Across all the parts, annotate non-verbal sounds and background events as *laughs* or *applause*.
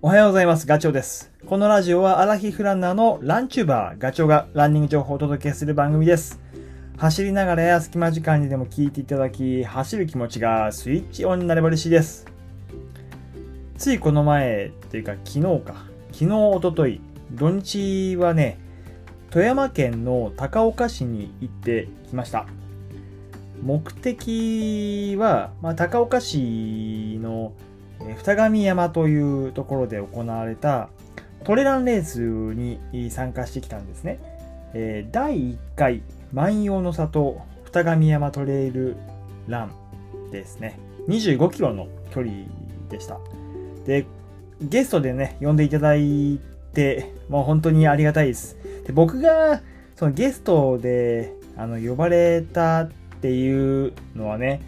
おはようございます。ガチョウです。このラジオはアラヒフランナーのランチューバー、ガチョウがランニング情報をお届けする番組です。走りながらや隙間時間にでも聞いていただき、走る気持ちがスイッチオンになれば嬉しいです。ついこの前というか昨日か。昨日、おととい、土日はね、富山県の高岡市に行ってきました。目的は、まあ、高岡市の二神山というところで行われたトレランレースに参加してきたんですね。え第1回万葉の里二神山トレイルランですね。25キロの距離でした。で、ゲストでね、呼んでいただいて、もう本当にありがたいです。で僕がそのゲストであの呼ばれたっていうのはね、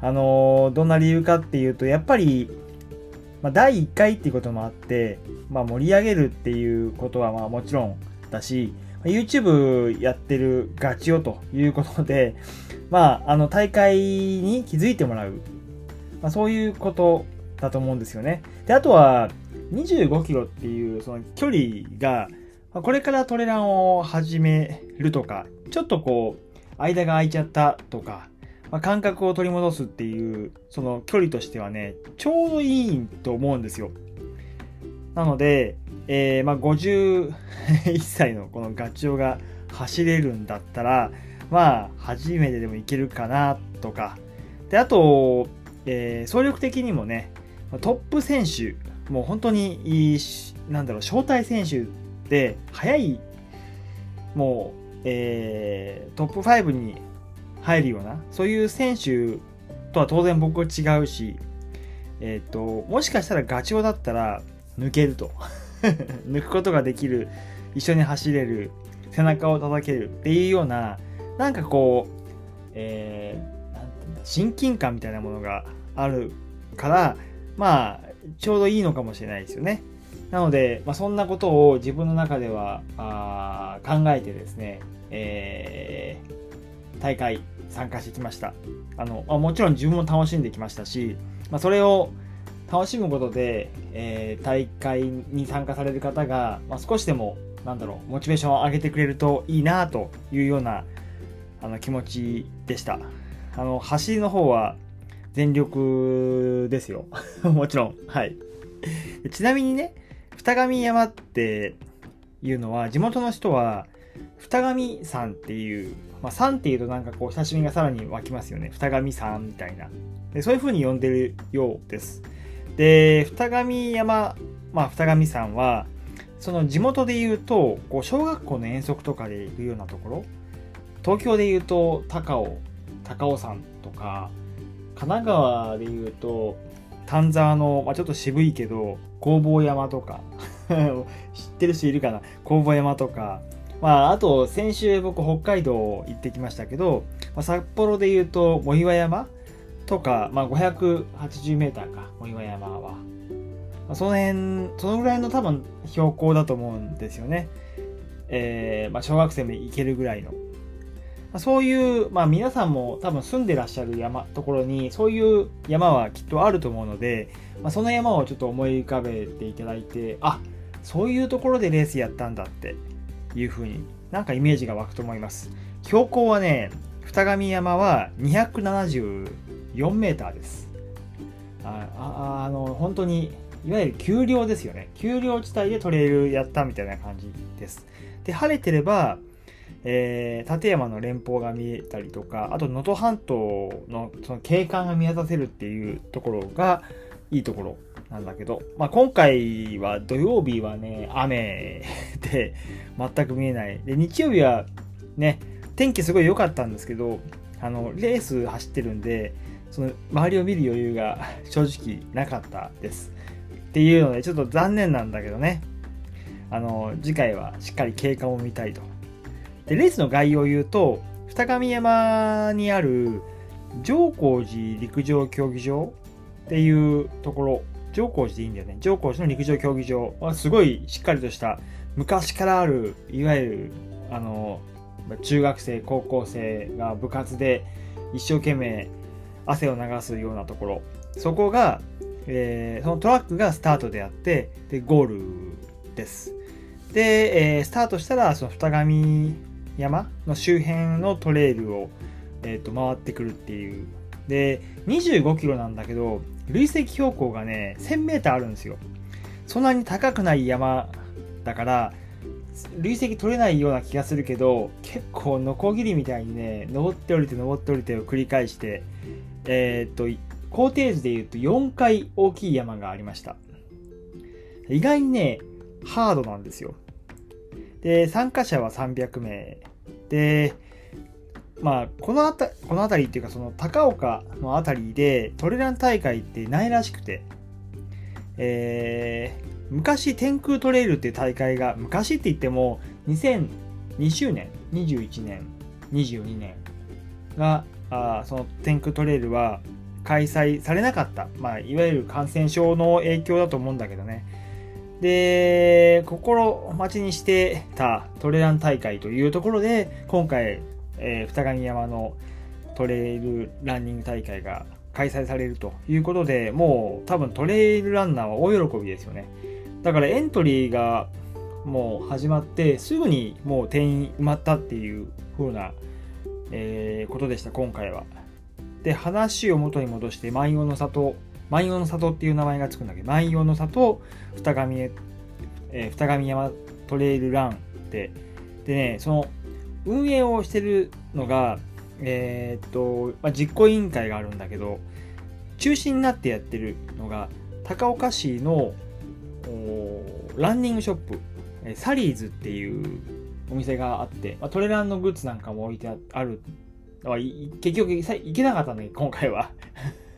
あのどんな理由かっていうと、やっぱりまあ、第1回っていうこともあって、まあ、盛り上げるっていうことはまあもちろんだし、YouTube やってるガチオということで、まあ、あの大会に気づいてもらう、まあ、そういうことだと思うんですよね。で、あとは25キロっていうその距離が、これからトレランを始めるとか、ちょっとこう、間が空いちゃったとか、まあ、感覚を取り戻すっていうその距離としてはねちょうどいいと思うんですよ。なので、えーまあ、51歳のこのガチオが走れるんだったらまあ初めてでもいけるかなとか。であと、えー総力的にもねトップ選手もう本当にいいなんだろう招待選手で速いもう、えートップ5に入るような。そういう選手とは当然僕は違うし、えっ、ともしかしたらガチオだったら抜けると。*laughs* 抜くことができる。一緒に走れる。背中を叩けるっていうようななんかこう、えー親近感みたいなものがあるからまあちょうどいいのかもしれないですよね。なので、まあ、そんなことを自分の中ではあ考えてですね、えー大会参加してきました。あの、まあ、もちろん自分も楽しんできましたし、まあ、それを楽しむことで、えー大会に参加される方が、まあ、少しでもなんだろうモチベーションを上げてくれるといいなというようなあの気持ちでした。あの走りの方は全力ですよ。*laughs* もちろん。はい。ちなみにね二神山っていうのは地元の人は二神山っていう、まあ、山っていうとなんかこう親しみがさらに湧きますよね。二神山みたいな。でそういう風に呼んでるようです。で二神山まあ二神山はその地元で言うとこう小学校の遠足とかで行くようなところ。東京で言うと高尾高尾山とか神奈川で言うと丹沢の、まあ、ちょっと渋いけど工房山とか。*laughs* 知ってる人いるかな？工房山とか。まあ、あと、先週僕北海道行ってきましたけど、まあ、札幌で言うと、藻岩山とか、まあ、580メーターか、藻岩山は。まあ、その辺、そのぐらいの多分標高だと思うんですよね。えー、まあ、小学生も行けるぐらいの。まあ、そういう、まあ、皆さんも多分住んでらっしゃる山、ところに、そういう山はきっとあると思うので、まあ、その山をちょっと思い浮かべていただいて、あ、そういうところでレースやったんだっていう風になんかイメージが湧くと思います。標高はね二神山は274メーターです。あああの本当にいわゆる丘陵ですよね。丘陵地帯でトレイルやったみたいな感じです。で晴れてればえー立山の連峰が見えたりとかあと能登半島のその景観が見渡せるっていうところがいいところなんだけど、まあ、今回は土曜日はね雨で全く見えない。で日曜日はね天気すごい良かったんですけどあのレース走ってるんでその周りを見る余裕が *laughs* 正直なかったです。っていうのでちょっと残念なんだけどね。あの次回はしっかり経過を見たいと。でレースの概要を言うと二神山にある上皇寺陸上競技場っていうところ上皇寺でいいんだよね上皇寺の陸上競技場はすごいしっかりとした昔からあるいわゆるあの中学生高校生が部活で一生懸命汗を流すようなところそこが、えー、そのトラックがスタートであって、で、ゴールです。で、えー、スタートしたら、その二神山の周辺のトレイルを、えー、と回ってくるっていう。で、25キロなんだけど、累積標高がね、1000メーターあるんですよ。そんなに高くない山だから、累積取れないような気がするけど、結構ノコギリみたいにね、登って降りて登って降りてを繰り返して、えー、っと、高低図で言うと4回大きい山がありました。意外にね、ハードなんですよ。で、参加者は300名。で、まあ、このあた、この辺りっていうか、その高岡の辺りでトレラン大会ってないらしくて、えー、昔天空トレイルっていう大会が、昔って言っても2020年、21年、22年が、あその天空トレイルは開催されなかった。まあ、いわゆる感染症の影響だと思うんだけどね。で、心待ちにしてたトレラン大会というところで、今回、えー、二神山のトレイルランニング大会が開催されるということで、もう多分トレイルランナーは大喜びですよね。だからエントリーがもう始まってすぐにもう定員埋まったっていう風な、えー、ことでした、今回は。で、話を元に戻して、万葉の里、万葉の里っていう名前がつくんだけ？ど、万葉の里、二神、えー、二神山トレイルランって、でね、その運営をしてるのが、えー、っと、まあ、実行委員会があるんだけど、中心になってやってるのが、高岡市のランニングショップ、サリーズっていうお店があって、まあ、トレランのグッズなんかも置いてある。結局行けなかったね、今回は。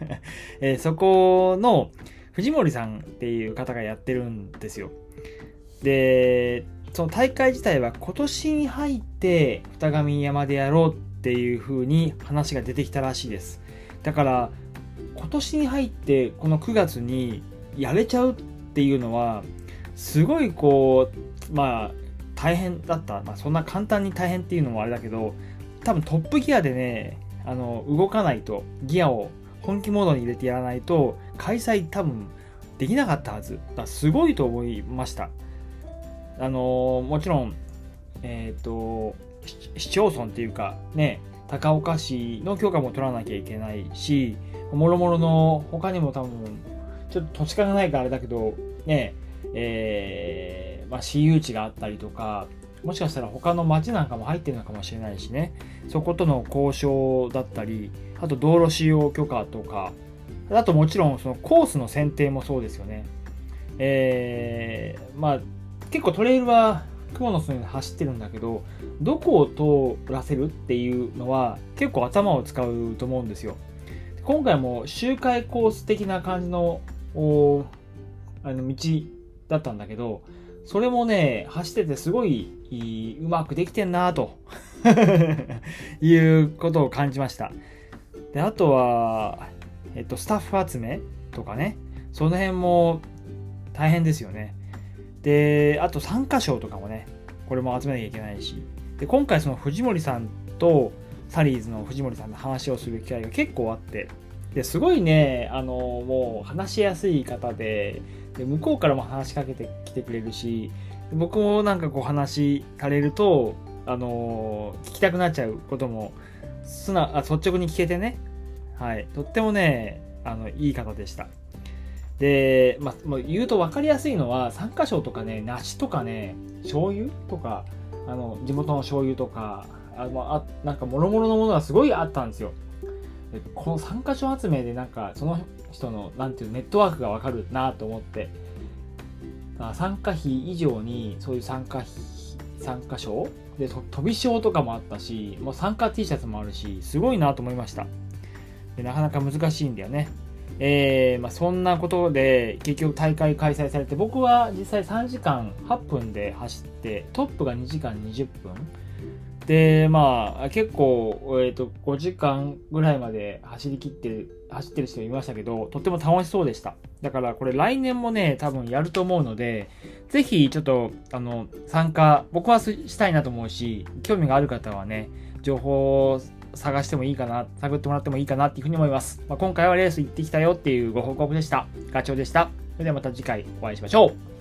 *laughs* えー、そこの藤森さんっていう方がやってるんですよ。で、その大会自体は今年に入って二神山でやろうっていう風に話が出てきたらしいです。だから今年に入ってこの9月にやれちゃうっていうのはすごいこうまあ大変だった、まあ、そんな簡単に大変っていうのもあれだけど多分トップギアでねあの動かないとギアを本気モードに入れてやらないと開催多分できなかったはず。だすごいと思いました。あのもちろんえっ、ー、と市町村っていうかね高岡市の許可も取らなきゃいけないしもろもろの他にも多分ちょっと土地勘がないからあれだけどねえー、まあ、私有地があったりとか、もしかしたら他の町なんかも入ってるのかもしれないしね、そことの交渉だったり、あと道路使用許可とか、あともちろんそのコースの選定もそうですよね。えー、まあ、結構トレイルは雲の巣に走ってるんだけど、どこを通らせるっていうのは結構頭を使うと思うんですよ。今回も周回コース的な感じのあの道だったんだけど、それもね、走っててすごいうまくできてんなと *laughs* いうことを感じました。で、あとは、えっと、スタッフ集めとかね、その辺も大変ですよね。で、あと参加賞とかもね、これも集めなきゃいけないし。で、今回その藤森さんとサリーズの藤森さんの話をする機会が結構あって、ですごいね、あの、もう話しやすい方で、で向こうからも話しかけてきてくれるし僕もなんかこう話されるとあの、聞きたくなっちゃうことも素直あ率直に聞けてね。はい。とってもねあのいい方でした。で、まあ、もう言うと分かりやすいのは参加賞とかね梨とかね醤油とかあの地元の醤油とかああなんかもろもろのものがすごいあったんですよ。この参加賞集めでなんかその人のなんていうネットワークがわかるなと思って。参加費以上にそういう参加費参加賞？で飛び賞とかもあったしもう参加 T シャツもあるしすごいなと思いました。でなかなか難しいんだよね。えーまあ、そんなことで結局大会開催されて僕は実際3時間8分で走ってトップが2時間20分で、まあ、結構、え、ー、と、5時間ぐらいまで走り切ってる、走ってる人いましたけど、とっても楽しそうでした。だから、これ来年もね、多分やると思うので、ぜひ、ちょっと、あの、参加、僕はしたいなと思うし、興味がある方はね、情報探してもいいかな、探ってもらってもいいかなっていうふうに思います。まあ、今回はレース行ってきたよっていうご報告でした。ガチョウでした。それではまた次回お会いしましょう。